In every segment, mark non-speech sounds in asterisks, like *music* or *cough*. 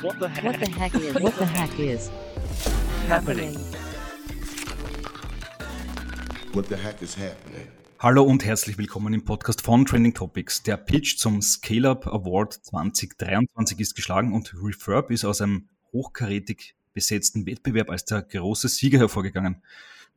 What the heck? What the heck is? What the heck is *laughs* happening? What the heck is happening? Hallo und herzlich willkommen im Podcast von Trending Topics. Der Pitch zum Scale Up Award 2023 ist geschlagen und Refurb ist aus einem hochkarätig besetzten Wettbewerb als der große Sieger hervorgegangen.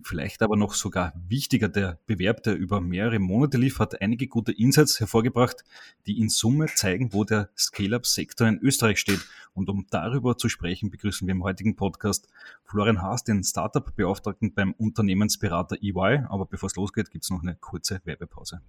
Vielleicht aber noch sogar wichtiger, der Bewerb, der über mehrere Monate lief, hat einige gute Insights hervorgebracht, die in Summe zeigen, wo der Scale-Up-Sektor in Österreich steht. Und um darüber zu sprechen, begrüßen wir im heutigen Podcast Florian Haas, den Startup-Beauftragten beim Unternehmensberater EY. Aber bevor es losgeht, gibt es noch eine kurze Werbepause.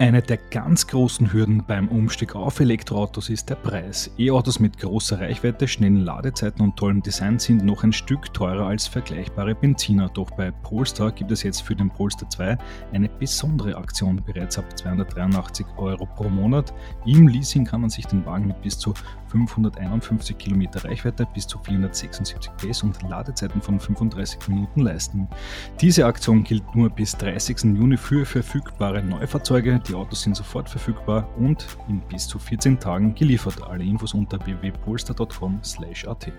Eine der ganz großen Hürden beim Umstieg auf Elektroautos ist der Preis. E-Autos mit großer Reichweite, schnellen Ladezeiten und tollem Design sind noch ein Stück teurer als vergleichbare Benziner. Doch bei Polestar gibt es jetzt für den Polestar 2 eine besondere Aktion bereits ab 283 Euro pro Monat. Im Leasing kann man sich den Wagen mit bis zu 551 Kilometer Reichweite, bis zu 476 PS und Ladezeiten von 35 Minuten leisten. Diese Aktion gilt nur bis 30. Juni für verfügbare Neufahrzeuge. Die Autos sind sofort verfügbar und in bis zu 14 Tagen geliefert. Alle Infos unter www.polestar.com/at.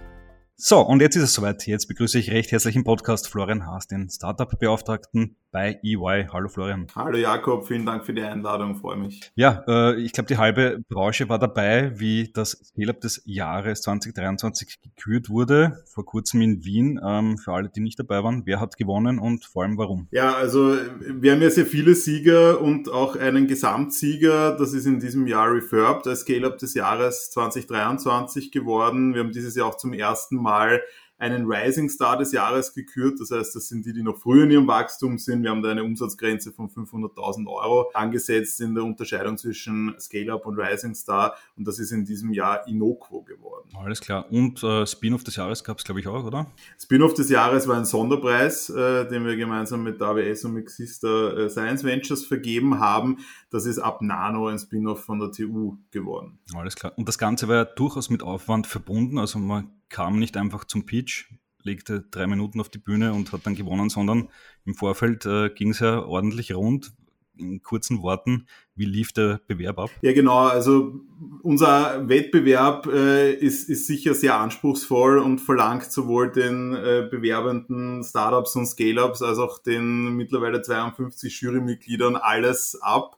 So, und jetzt ist es soweit. Jetzt begrüße ich recht herzlich im Podcast Florian Haas, den Startup-Beauftragten bei EY. Hallo Florian. Hallo Jakob, vielen Dank für die Einladung, freue mich. Ja, äh, ich glaube, die halbe Branche war dabei, wie das Scale-Up des Jahres 2023 gekürt wurde, vor kurzem in Wien. Ähm, für alle, die nicht dabei waren, wer hat gewonnen und vor allem warum? Ja, also wir haben ja sehr viele Sieger und auch einen Gesamtsieger. Das ist in diesem Jahr Refurbed als Scale-Up des Jahres 2023 geworden. Wir haben dieses Jahr auch zum ersten Mal Mal einen Rising Star des Jahres gekürt. Das heißt, das sind die, die noch früher in ihrem Wachstum sind. Wir haben da eine Umsatzgrenze von 500.000 Euro angesetzt in der Unterscheidung zwischen Scale-Up und Rising Star. Und das ist in diesem Jahr Inoquo geworden. Alles klar. Und äh, Spin-off des Jahres gab es, glaube ich, auch, oder? Spin-off des Jahres war ein Sonderpreis, äh, den wir gemeinsam mit AWS und mit äh, Science Ventures vergeben haben. Das ist ab Nano ein Spin-off von der TU geworden. Alles klar. Und das Ganze war ja durchaus mit Aufwand verbunden. Also man kam nicht einfach zum Pitch, legte drei Minuten auf die Bühne und hat dann gewonnen, sondern im Vorfeld äh, ging es ja ordentlich rund. In kurzen Worten, wie lief der Bewerb ab? Ja, genau. Also unser Wettbewerb äh, ist, ist sicher sehr anspruchsvoll und verlangt sowohl den äh, bewerbenden Startups und Scale-ups als auch den mittlerweile 52 Jurymitgliedern alles ab.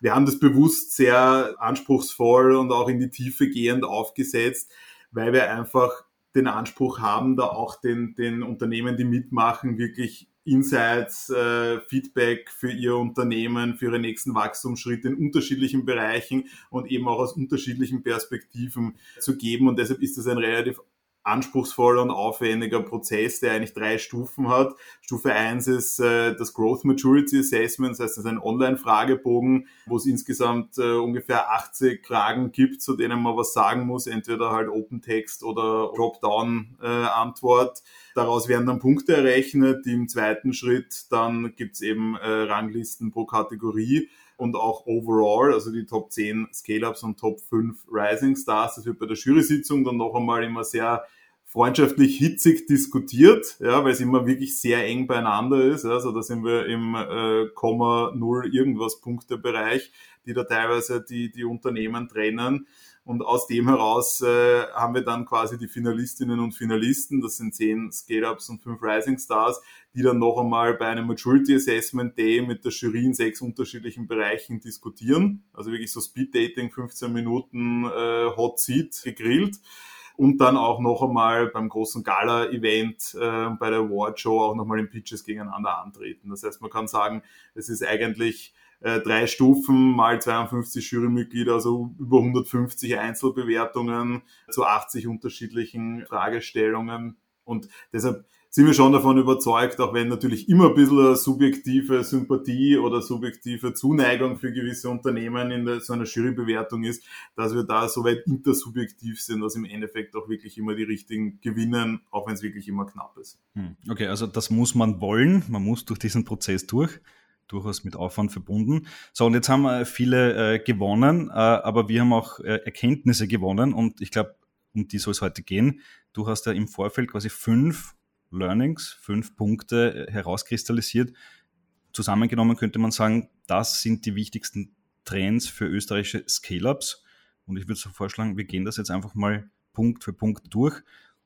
Wir haben das bewusst sehr anspruchsvoll und auch in die Tiefe gehend aufgesetzt, weil wir einfach den Anspruch haben, da auch den, den Unternehmen, die mitmachen, wirklich Insights, äh, Feedback für ihr Unternehmen, für ihre nächsten Wachstumsschritte in unterschiedlichen Bereichen und eben auch aus unterschiedlichen Perspektiven zu geben. Und deshalb ist das ein relativ anspruchsvoller und aufwendiger Prozess, der eigentlich drei Stufen hat. Stufe eins ist äh, das Growth Maturity Assessment, das heißt, das ist ein Online-Fragebogen, wo es insgesamt äh, ungefähr 80 Fragen gibt, zu denen man was sagen muss, entweder halt Open Text oder Drop-Down-Antwort. Äh, Daraus werden dann Punkte errechnet. Im zweiten Schritt dann gibt's eben äh, Ranglisten pro Kategorie und auch overall, also die Top 10 Scale-Ups und Top 5 Rising Stars. Das wird bei der Jury-Sitzung dann noch einmal immer sehr freundschaftlich hitzig diskutiert, ja, weil es immer wirklich sehr eng beieinander ist. Also da sind wir im äh, Komma Null irgendwas Punktebereich, die da teilweise die, die Unternehmen trennen. Und aus dem heraus äh, haben wir dann quasi die Finalistinnen und Finalisten, das sind zehn Scale-Ups und fünf Rising Stars, die dann noch einmal bei einem Maturity Assessment Day mit der Jury in sechs unterschiedlichen Bereichen diskutieren. Also wirklich so Speed Dating, 15 Minuten äh, Hot Seat gegrillt und dann auch noch einmal beim großen Gala-Event äh, bei der Award Show auch nochmal in Pitches gegeneinander antreten. Das heißt, man kann sagen, es ist eigentlich äh, drei Stufen mal 52 Jurymitglieder, also über 150 Einzelbewertungen zu 80 unterschiedlichen Fragestellungen. Und deshalb sind wir schon davon überzeugt, auch wenn natürlich immer ein bisschen subjektive Sympathie oder subjektive Zuneigung für gewisse Unternehmen in so einer Jurybewertung ist, dass wir da soweit intersubjektiv sind, dass im Endeffekt auch wirklich immer die richtigen gewinnen, auch wenn es wirklich immer knapp ist. Hm, okay, also das muss man wollen, man muss durch diesen Prozess durch durchaus mit Aufwand verbunden. So, und jetzt haben wir viele äh, gewonnen, äh, aber wir haben auch äh, Erkenntnisse gewonnen und ich glaube, um die soll es heute gehen. Du hast ja im Vorfeld quasi fünf Learnings, fünf Punkte äh, herauskristallisiert. Zusammengenommen könnte man sagen, das sind die wichtigsten Trends für österreichische Scale-Ups. Und ich würde so vorschlagen, wir gehen das jetzt einfach mal Punkt für Punkt durch.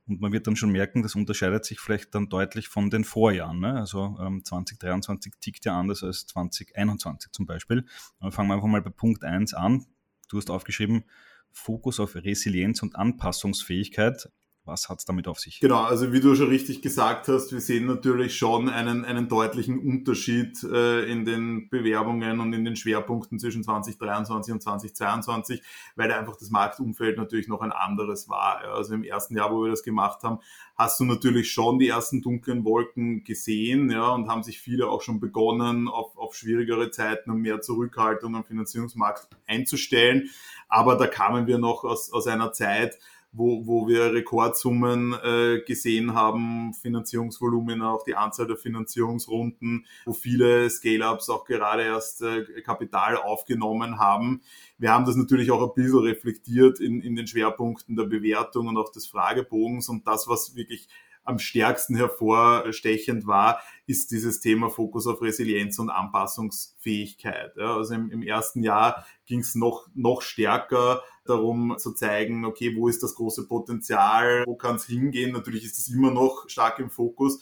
Und man wird dann schon merken, das unterscheidet sich vielleicht dann deutlich von den Vorjahren. Ne? Also ähm, 2023 tickt ja anders als 2021 zum Beispiel. Aber fangen wir einfach mal bei Punkt 1 an. Du hast aufgeschrieben, Fokus auf Resilienz und Anpassungsfähigkeit. Was hat es damit auf sich? Genau, also wie du schon richtig gesagt hast, wir sehen natürlich schon einen, einen deutlichen Unterschied äh, in den Bewerbungen und in den Schwerpunkten zwischen 2023 und 2022, weil einfach das Marktumfeld natürlich noch ein anderes war. Also im ersten Jahr, wo wir das gemacht haben, hast du natürlich schon die ersten dunklen Wolken gesehen, ja, und haben sich viele auch schon begonnen, auf, auf schwierigere Zeiten und mehr Zurückhaltung am Finanzierungsmarkt einzustellen. Aber da kamen wir noch aus, aus einer Zeit, wo, wo wir Rekordsummen äh, gesehen haben, Finanzierungsvolumen, auch die Anzahl der Finanzierungsrunden, wo viele Scale-Ups auch gerade erst äh, Kapital aufgenommen haben. Wir haben das natürlich auch ein bisschen reflektiert in, in den Schwerpunkten der Bewertung und auch des Fragebogens und das, was wirklich am stärksten hervorstechend war, ist dieses Thema Fokus auf Resilienz und Anpassungsfähigkeit. Ja, also im, im ersten Jahr ging es noch, noch stärker darum zu zeigen, okay, wo ist das große Potenzial, wo kann es hingehen. Natürlich ist es immer noch stark im Fokus.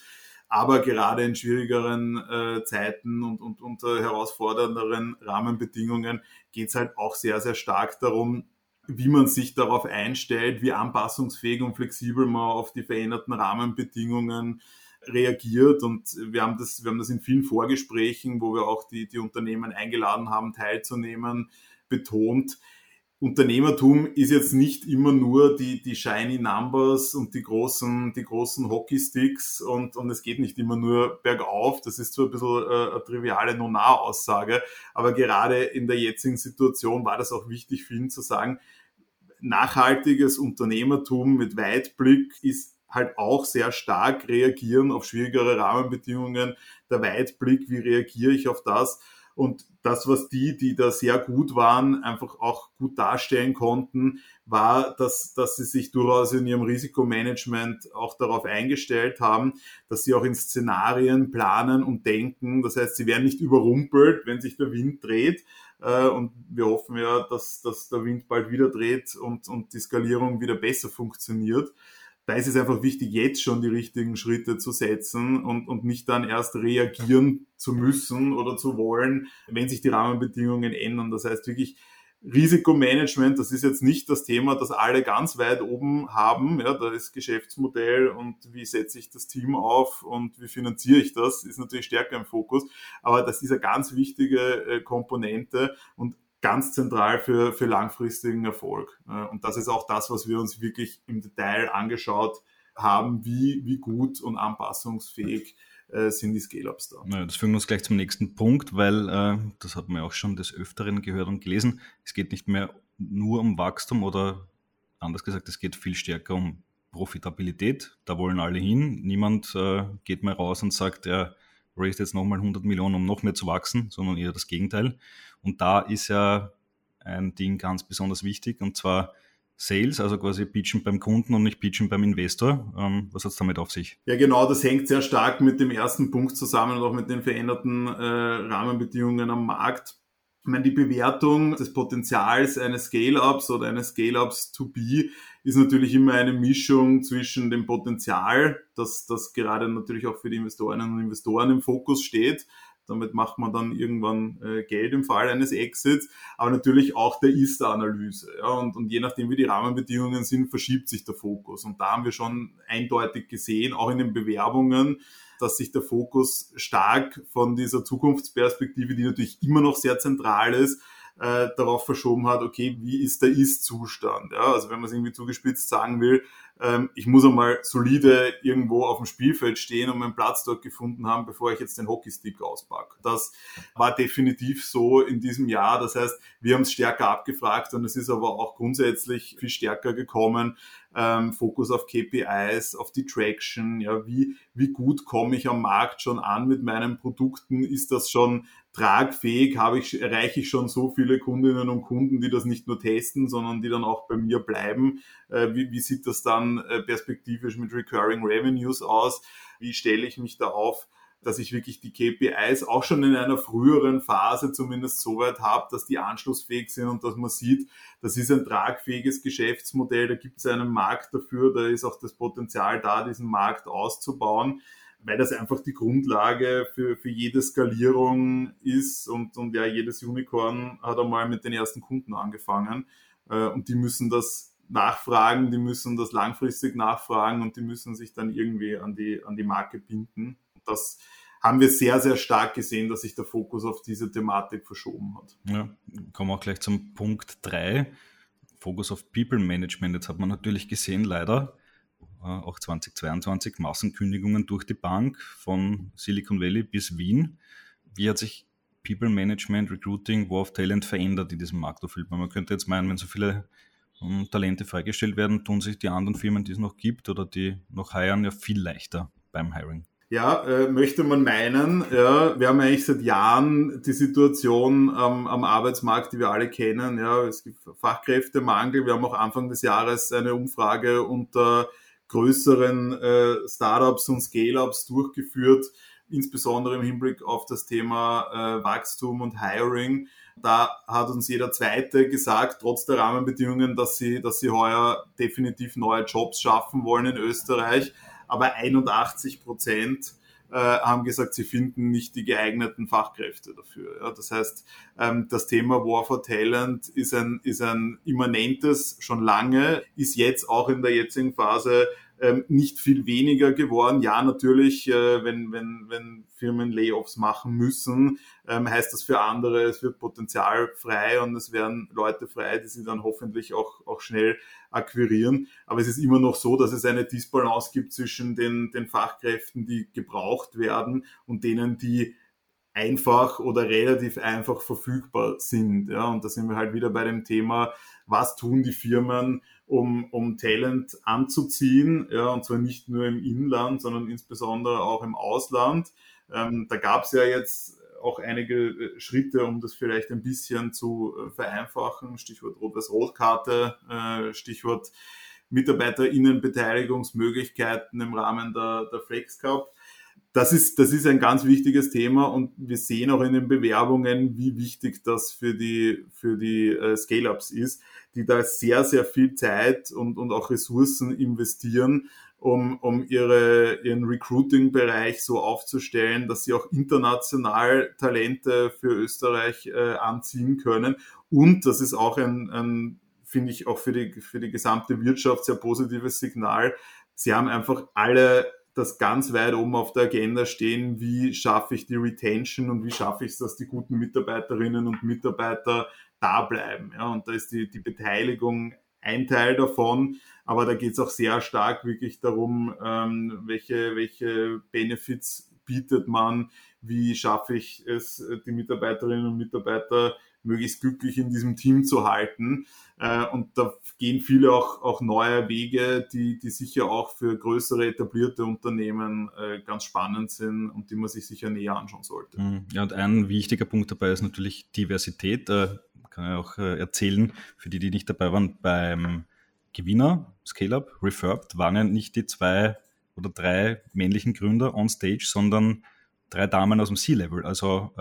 Aber gerade in schwierigeren äh, Zeiten und, und unter herausfordernderen Rahmenbedingungen geht es halt auch sehr, sehr stark darum, wie man sich darauf einstellt, wie anpassungsfähig und flexibel man auf die veränderten Rahmenbedingungen reagiert. Und wir haben das, wir haben das in vielen Vorgesprächen, wo wir auch die, die Unternehmen eingeladen haben, teilzunehmen, betont. Unternehmertum ist jetzt nicht immer nur die, die shiny Numbers und die großen, die großen Hockeysticks und, und es geht nicht immer nur bergauf. Das ist zwar ein bisschen äh, eine triviale Nonar-Aussage, aber gerade in der jetzigen Situation war das auch wichtig für ihn zu sagen, nachhaltiges Unternehmertum mit Weitblick ist halt auch sehr stark reagieren auf schwierigere Rahmenbedingungen. Der Weitblick, wie reagiere ich auf das? Und das, was die, die da sehr gut waren, einfach auch gut darstellen konnten, war, dass, dass sie sich durchaus in ihrem Risikomanagement auch darauf eingestellt haben, dass sie auch in Szenarien planen und denken. Das heißt, sie werden nicht überrumpelt, wenn sich der Wind dreht. Äh, und wir hoffen ja, dass, dass der Wind bald wieder dreht und, und die Skalierung wieder besser funktioniert da ist es einfach wichtig, jetzt schon die richtigen Schritte zu setzen und, und nicht dann erst reagieren zu müssen oder zu wollen, wenn sich die Rahmenbedingungen ändern. Das heißt wirklich, Risikomanagement, das ist jetzt nicht das Thema, das alle ganz weit oben haben. Ja, da ist Geschäftsmodell und wie setze ich das Team auf und wie finanziere ich das, ist natürlich stärker im Fokus. Aber das ist eine ganz wichtige äh, Komponente und ganz zentral für, für langfristigen Erfolg. Und das ist auch das, was wir uns wirklich im Detail angeschaut haben, wie, wie gut und anpassungsfähig äh, sind die Scale-Ups da. Ja, das führen uns gleich zum nächsten Punkt, weil äh, das hat man ja auch schon des Öfteren gehört und gelesen. Es geht nicht mehr nur um Wachstum oder anders gesagt, es geht viel stärker um Profitabilität. Da wollen alle hin. Niemand äh, geht mehr raus und sagt, er raised jetzt nochmal 100 Millionen, um noch mehr zu wachsen, sondern eher das Gegenteil. Und da ist ja ein Ding ganz besonders wichtig, und zwar Sales, also quasi pitchen beim Kunden und nicht pitchen beim Investor. Ähm, was hat es damit auf sich? Ja, genau, das hängt sehr stark mit dem ersten Punkt zusammen und auch mit den veränderten äh, Rahmenbedingungen am Markt. Ich meine, die Bewertung des Potenzials eines Scale-Ups oder eines Scale-Ups to be ist natürlich immer eine Mischung zwischen dem Potenzial, das, das gerade natürlich auch für die Investorinnen und Investoren im Fokus steht, damit macht man dann irgendwann äh, Geld im Fall eines Exits, aber natürlich auch der Ist-Analyse. Ja, und, und je nachdem, wie die Rahmenbedingungen sind, verschiebt sich der Fokus. Und da haben wir schon eindeutig gesehen, auch in den Bewerbungen, dass sich der Fokus stark von dieser Zukunftsperspektive, die natürlich immer noch sehr zentral ist, äh, darauf verschoben hat, okay, wie ist der Ist-Zustand? Ja, also wenn man es irgendwie zugespitzt sagen will, ähm, ich muss einmal solide irgendwo auf dem Spielfeld stehen und meinen Platz dort gefunden haben, bevor ich jetzt den Hockeystick auspacke. Das war definitiv so in diesem Jahr. Das heißt, wir haben es stärker abgefragt und es ist aber auch grundsätzlich viel stärker gekommen. Ähm, Fokus auf KPIs, auf die Traction, ja, wie, wie gut komme ich am Markt schon an mit meinen Produkten? Ist das schon tragfähig? Habe ich, erreiche ich schon so viele Kundinnen und Kunden, die das nicht nur testen, sondern die dann auch bei mir bleiben? Äh, wie, wie sieht das dann äh, perspektivisch mit Recurring Revenues aus? Wie stelle ich mich da auf? dass ich wirklich die KPIs auch schon in einer früheren Phase zumindest so weit habe, dass die anschlussfähig sind und dass man sieht, das ist ein tragfähiges Geschäftsmodell, da gibt es einen Markt dafür, da ist auch das Potenzial da, diesen Markt auszubauen weil das einfach die Grundlage für, für jede Skalierung ist und, und ja, jedes Unicorn hat einmal mit den ersten Kunden angefangen äh, und die müssen das nachfragen, die müssen das langfristig nachfragen und die müssen sich dann irgendwie an die, an die Marke binden. Das haben wir sehr, sehr stark gesehen, dass sich der Fokus auf diese Thematik verschoben hat. Ja, kommen wir auch gleich zum Punkt 3. Fokus auf People Management. Jetzt hat man natürlich gesehen, leider, auch 2022 Massenkündigungen durch die Bank von Silicon Valley bis Wien. Wie hat sich People Management, Recruiting, War of Talent verändert in diesem Marktumfeld? Man könnte jetzt meinen, wenn so viele ähm, Talente freigestellt werden, tun sich die anderen Firmen, die es noch gibt oder die noch hiren, ja viel leichter beim Hiring. Ja, äh, möchte man meinen. Ja, wir haben eigentlich seit Jahren die Situation ähm, am Arbeitsmarkt, die wir alle kennen. Ja, es gibt Fachkräftemangel. Wir haben auch Anfang des Jahres eine Umfrage unter größeren äh, Startups und Scale-ups durchgeführt, insbesondere im Hinblick auf das Thema äh, Wachstum und Hiring. Da hat uns jeder Zweite gesagt, trotz der Rahmenbedingungen, dass sie, dass sie heuer definitiv neue Jobs schaffen wollen in Österreich. Aber 81 Prozent äh, haben gesagt, sie finden nicht die geeigneten Fachkräfte dafür. Ja, das heißt, ähm, das Thema War for Talent ist ein, ist ein immanentes schon lange, ist jetzt auch in der jetzigen Phase ähm, nicht viel weniger geworden. Ja, natürlich, äh, wenn, wenn, wenn Firmen Layoffs machen müssen, ähm, heißt das für andere, es wird Potenzial frei und es werden Leute frei, die sie dann hoffentlich auch, auch schnell akquirieren. Aber es ist immer noch so, dass es eine Disbalance gibt zwischen den, den Fachkräften, die gebraucht werden und denen, die einfach oder relativ einfach verfügbar sind. Ja, und da sind wir halt wieder bei dem Thema, was tun die Firmen, um, um Talent anzuziehen, ja, und zwar nicht nur im Inland, sondern insbesondere auch im Ausland. Ähm, da gab es ja jetzt auch einige äh, Schritte, um das vielleicht ein bisschen zu äh, vereinfachen. Stichwort Rot-Weiß-Rot-Karte, äh, Stichwort MitarbeiterInnenbeteiligungsmöglichkeiten im Rahmen der, der Flex Cup das ist, das ist ein ganz wichtiges Thema und wir sehen auch in den Bewerbungen, wie wichtig das für die, für die äh, Scale-Ups ist, die da sehr, sehr viel Zeit und, und auch Ressourcen investieren, um, um ihre, ihren Recruiting-Bereich so aufzustellen, dass sie auch international Talente für Österreich äh, anziehen können. Und das ist auch ein, ein finde ich, auch für die, für die gesamte Wirtschaft sehr positives Signal. Sie haben einfach alle das ganz weit oben auf der Agenda stehen, wie schaffe ich die Retention und wie schaffe ich es, dass die guten Mitarbeiterinnen und Mitarbeiter da bleiben. Ja, und da ist die, die Beteiligung ein Teil davon, aber da geht es auch sehr stark wirklich darum, ähm, welche, welche Benefits bietet man, wie schaffe ich es, die Mitarbeiterinnen und Mitarbeiter möglichst glücklich in diesem Team zu halten. Äh, und da gehen viele auch, auch neue Wege, die, die sicher auch für größere etablierte Unternehmen äh, ganz spannend sind und die man sich sicher näher anschauen sollte. Mhm. Ja, und ein wichtiger Punkt dabei ist natürlich Diversität. Äh, kann ich auch äh, erzählen, für die, die nicht dabei waren, beim Gewinner, Scale-Up, Refurbed, waren ja nicht die zwei oder drei männlichen Gründer on stage, sondern drei Damen aus dem C-Level. Also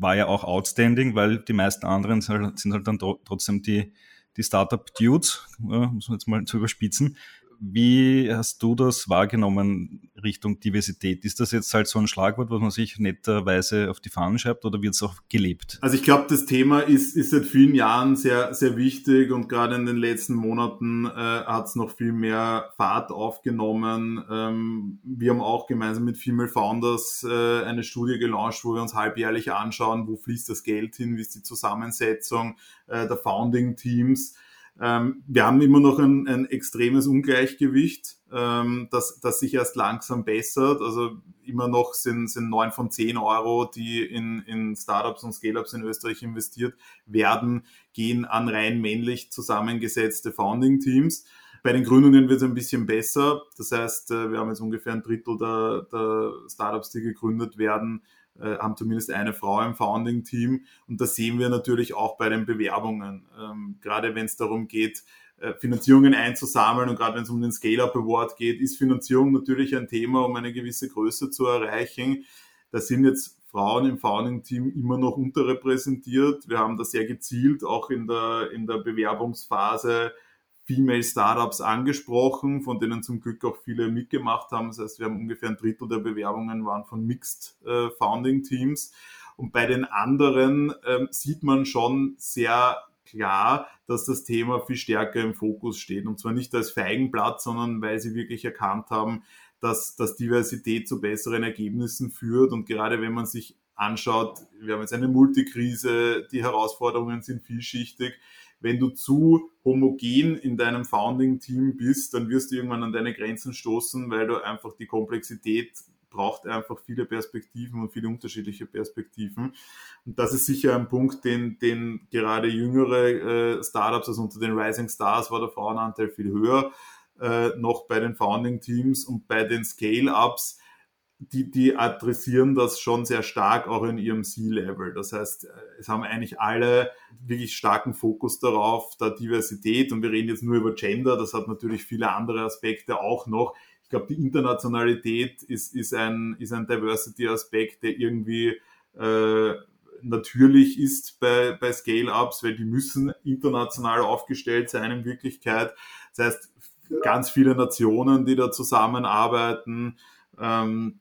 war ja auch outstanding, weil die meisten anderen sind halt, sind halt dann trotzdem die, die Startup-Dudes, äh, muss man jetzt mal zu überspitzen. Wie hast du das wahrgenommen Richtung Diversität? Ist das jetzt halt so ein Schlagwort, was man sich netterweise auf die Fahnen schreibt oder wird es auch gelebt? Also ich glaube, das Thema ist, ist seit vielen Jahren sehr, sehr wichtig und gerade in den letzten Monaten äh, hat es noch viel mehr Fahrt aufgenommen. Ähm, wir haben auch gemeinsam mit Female Founders äh, eine Studie gelauncht, wo wir uns halbjährlich anschauen, wo fließt das Geld hin, wie ist die Zusammensetzung äh, der Founding Teams. Ähm, wir haben immer noch ein, ein extremes Ungleichgewicht, ähm, das, das sich erst langsam bessert. Also immer noch sind, sind neun von zehn Euro, die in, in Startups und Scale-Ups in Österreich investiert werden, gehen an rein männlich zusammengesetzte Founding-Teams. Bei den Gründungen wird es ein bisschen besser. Das heißt, äh, wir haben jetzt ungefähr ein Drittel der, der Startups, die gegründet werden, äh, haben zumindest eine Frau im Founding-Team. Und das sehen wir natürlich auch bei den Bewerbungen. Ähm, gerade wenn es darum geht, äh, Finanzierungen einzusammeln und gerade wenn es um den Scale-Up Award geht, ist Finanzierung natürlich ein Thema, um eine gewisse Größe zu erreichen. da sind jetzt Frauen im Founding-Team immer noch unterrepräsentiert. Wir haben da sehr gezielt auch in der, in der Bewerbungsphase Female Startups angesprochen, von denen zum Glück auch viele mitgemacht haben. Das heißt, wir haben ungefähr ein Drittel der Bewerbungen waren von Mixed äh, Founding Teams. Und bei den anderen ähm, sieht man schon sehr klar, dass das Thema viel stärker im Fokus steht. Und zwar nicht als Feigenblatt, sondern weil sie wirklich erkannt haben, dass, dass Diversität zu besseren Ergebnissen führt. Und gerade wenn man sich anschaut, wir haben jetzt eine Multikrise, die Herausforderungen sind vielschichtig. Wenn du zu homogen in deinem Founding-Team bist, dann wirst du irgendwann an deine Grenzen stoßen, weil du einfach die Komplexität braucht einfach viele Perspektiven und viele unterschiedliche Perspektiven. Und das ist sicher ein Punkt, den, den gerade jüngere äh, Startups, also unter den Rising Stars war der Frauenanteil viel höher, äh, noch bei den Founding Teams und bei den Scale-Ups, die, die adressieren das schon sehr stark auch in ihrem C-Level. Das heißt, es haben eigentlich alle wirklich starken Fokus darauf, da Diversität und wir reden jetzt nur über Gender, das hat natürlich viele andere Aspekte auch noch. Ich glaube, die Internationalität ist, ist ein, ist ein Diversity-Aspekt, der irgendwie äh, natürlich ist bei, bei Scale-Ups, weil die müssen international aufgestellt sein in Wirklichkeit. Das heißt, ganz viele Nationen, die da zusammenarbeiten. Ähm,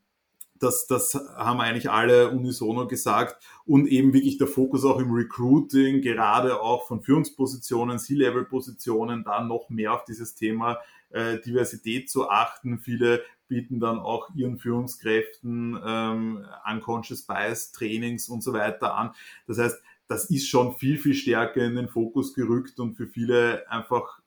das, das haben eigentlich alle unisono gesagt. Und eben wirklich der Fokus auch im Recruiting, gerade auch von Führungspositionen, C-Level-Positionen, dann noch mehr auf dieses Thema äh, Diversität zu achten. Viele bieten dann auch ihren Führungskräften ähm, Unconscious Bias Trainings und so weiter an. Das heißt, das ist schon viel, viel stärker in den Fokus gerückt und für viele einfach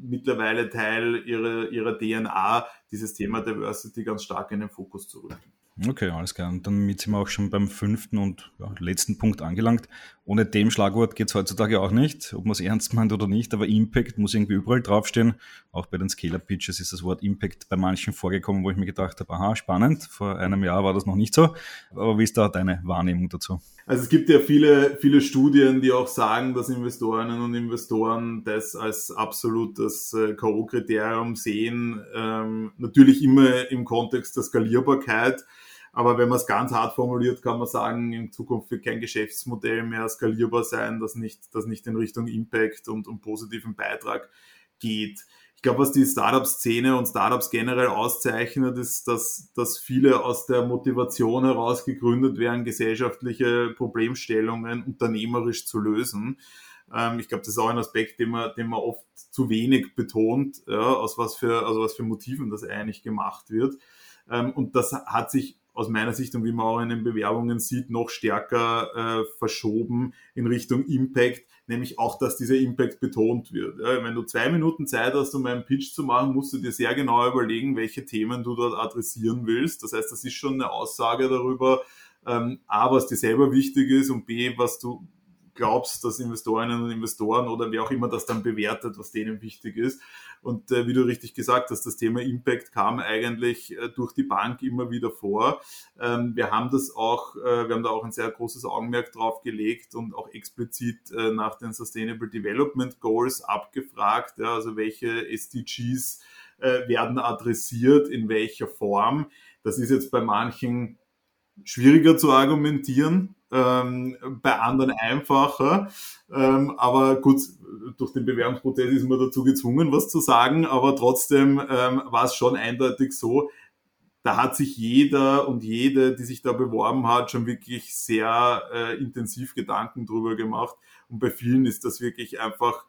mittlerweile Teil ihrer, ihrer DNA, dieses Thema Diversity ganz stark in den Fokus zu rücken. Okay, alles klar. Und damit sind wir auch schon beim fünften und ja, letzten Punkt angelangt. Ohne dem Schlagwort geht es heutzutage auch nicht, ob man es ernst meint oder nicht, aber Impact muss irgendwie überall draufstehen. Auch bei den Scalar-Pitches ist das Wort Impact bei manchen vorgekommen, wo ich mir gedacht habe, aha, spannend. Vor einem Jahr war das noch nicht so. Aber wie ist da deine Wahrnehmung dazu? Also es gibt ja viele, viele Studien, die auch sagen, dass Investorinnen und Investoren das als absolutes äh, K.O.-Kriterium sehen. Ähm, natürlich immer im Kontext der Skalierbarkeit. Aber wenn man es ganz hart formuliert, kann man sagen, in Zukunft wird kein Geschäftsmodell mehr skalierbar sein, das nicht, das nicht in Richtung Impact und, und positiven Beitrag geht. Ich glaube, was die Startup-Szene und Startups generell auszeichnet, ist, dass, dass viele aus der Motivation heraus gegründet werden, gesellschaftliche Problemstellungen unternehmerisch zu lösen. Ähm, ich glaube, das ist auch ein Aspekt, den man, den man oft zu wenig betont, ja, aus was für, also was für Motiven das eigentlich gemacht wird. Ähm, und das hat sich aus meiner Sicht und wie man auch in den Bewerbungen sieht, noch stärker äh, verschoben in Richtung Impact, nämlich auch, dass dieser Impact betont wird. Ja, wenn du zwei Minuten Zeit hast, um einen Pitch zu machen, musst du dir sehr genau überlegen, welche Themen du dort adressieren willst. Das heißt, das ist schon eine Aussage darüber, ähm, A, was dir selber wichtig ist und B, was du glaubst, dass Investorinnen und Investoren oder wer auch immer das dann bewertet, was denen wichtig ist. Und äh, wie du richtig gesagt hast, das Thema Impact kam eigentlich äh, durch die Bank immer wieder vor. Ähm, wir haben das auch, äh, wir haben da auch ein sehr großes Augenmerk drauf gelegt und auch explizit äh, nach den Sustainable Development Goals abgefragt, ja, also welche SDGs äh, werden adressiert, in welcher Form. Das ist jetzt bei manchen schwieriger zu argumentieren, ähm, bei anderen einfacher. Ähm, aber gut, durch den Bewerbungsprozess ist man dazu gezwungen, was zu sagen, aber trotzdem ähm, war es schon eindeutig so, da hat sich jeder und jede, die sich da beworben hat, schon wirklich sehr äh, intensiv Gedanken drüber gemacht. Und bei vielen ist das wirklich einfach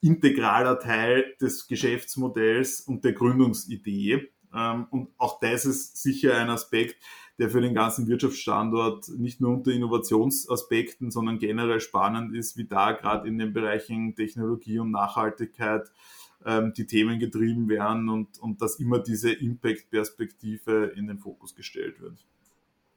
integraler Teil des Geschäftsmodells und der Gründungsidee. Ähm, und auch das ist sicher ein Aspekt, der für den ganzen Wirtschaftsstandort nicht nur unter Innovationsaspekten, sondern generell spannend ist, wie da gerade in den Bereichen Technologie und Nachhaltigkeit ähm, die Themen getrieben werden und, und dass immer diese Impact-Perspektive in den Fokus gestellt wird.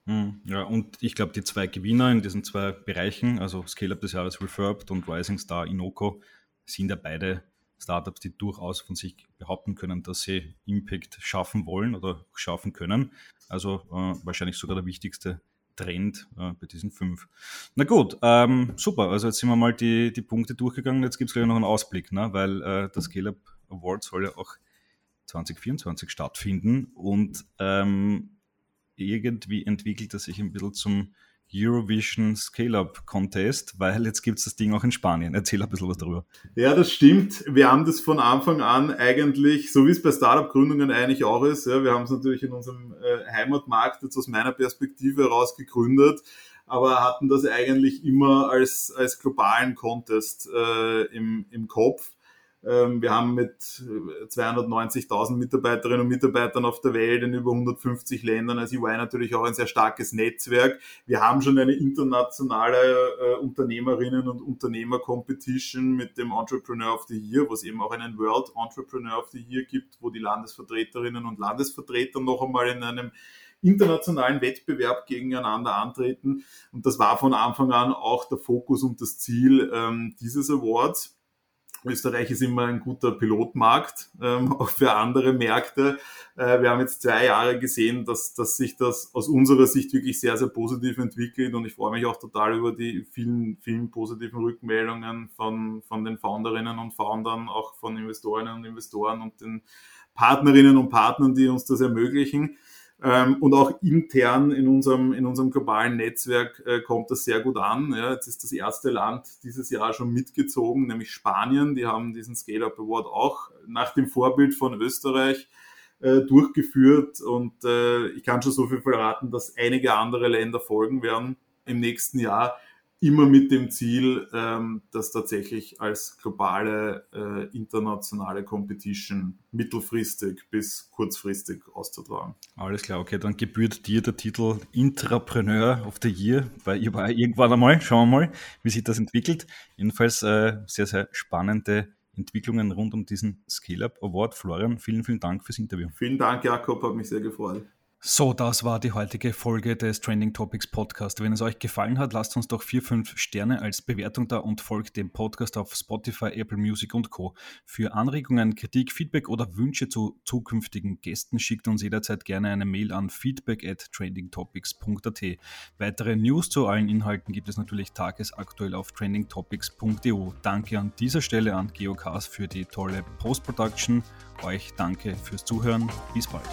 Hm, ja, und ich glaube, die zwei Gewinner in diesen zwei Bereichen, also Scale-Up des Jahres Refurbed und Rising Star Inoko, sind ja beide Startups, die durchaus von sich behaupten können, dass sie Impact schaffen wollen oder schaffen können. Also äh, wahrscheinlich sogar der wichtigste Trend äh, bei diesen fünf. Na gut, ähm, super. Also jetzt sind wir mal die, die Punkte durchgegangen. Jetzt gibt es gleich noch einen Ausblick, ne? weil äh, das Scale-Up Award soll ja auch 2024 stattfinden. Und ähm, irgendwie entwickelt er sich ein bisschen zum Eurovision Scale-Up Contest, weil jetzt gibt es das Ding auch in Spanien. Erzähl ein bisschen was darüber. Ja, das stimmt. Wir haben das von Anfang an eigentlich, so wie es bei Startup-Gründungen eigentlich auch ist, ja, wir haben es natürlich in unserem äh, Heimatmarkt jetzt aus meiner Perspektive heraus gegründet, aber hatten das eigentlich immer als, als globalen Contest äh, im, im Kopf. Ähm, wir haben mit 290.000 äh, Mitarbeiterinnen und Mitarbeitern auf der Welt in über 150 Ländern als EY natürlich auch ein sehr starkes Netzwerk. Wir haben schon eine internationale äh, Unternehmerinnen und Unternehmer-Competition mit dem Entrepreneur of the Year, wo es eben auch einen World Entrepreneur of the Year gibt, wo die Landesvertreterinnen und Landesvertreter noch einmal in einem internationalen Wettbewerb gegeneinander antreten. Und das war von Anfang an auch der Fokus und das Ziel ähm, dieses Awards. Österreich ist immer ein guter Pilotmarkt, ähm, *laughs* auch für andere Märkte. Äh, wir haben jetzt zwei Jahre gesehen, dass, dass sich das aus unserer Sicht wirklich sehr, sehr positiv entwickelt und ich freue mich auch total über die vielen, vielen positiven Rückmeldungen von, von den Founderinnen und Foundern, auch von Investorinnen und Investoren und den Partnerinnen und Partnern, die uns das ermöglichen. Ähm, und auch intern in unserem, in unserem globalen Netzwerk äh, kommt das sehr gut an. Ja, jetzt ist das erste Land dieses Jahr schon mitgezogen, nämlich Spanien. Die haben diesen Scale-Up Award auch nach dem Vorbild von Österreich äh, durchgeführt. Und äh, ich kann schon so viel verraten, dass einige andere Länder folgen werden im nächsten Jahr immer mit dem Ziel, ähm, das tatsächlich als globale äh, internationale Competition mittelfristig bis kurzfristig auszutragen. Alles klar, okay, dann gebührt dir der Titel Intrapreneur of the Year bei EY irgendwann einmal. Schauen wir mal, wie sich das entwickelt. Jedenfalls äh, sehr, sehr spannende Entwicklungen rund um diesen Scale-Up Award. Florian, vielen, vielen Dank fürs Interview. Vielen Dank, Jakob, hat mich sehr gefreut. So, das war die heutige Folge des Trending Topics Podcast. Wenn es euch gefallen hat, lasst uns doch vier, fünf Sterne als Bewertung da und folgt dem Podcast auf Spotify, Apple Music und Co. Für Anregungen, Kritik, Feedback oder Wünsche zu zukünftigen Gästen schickt uns jederzeit gerne eine Mail an feedback at trendingtopics.at. Weitere News zu allen Inhalten gibt es natürlich tagesaktuell auf trendingtopics.eu. Danke an dieser Stelle an Geocast für die tolle Post-Production. Euch danke fürs Zuhören. Bis bald.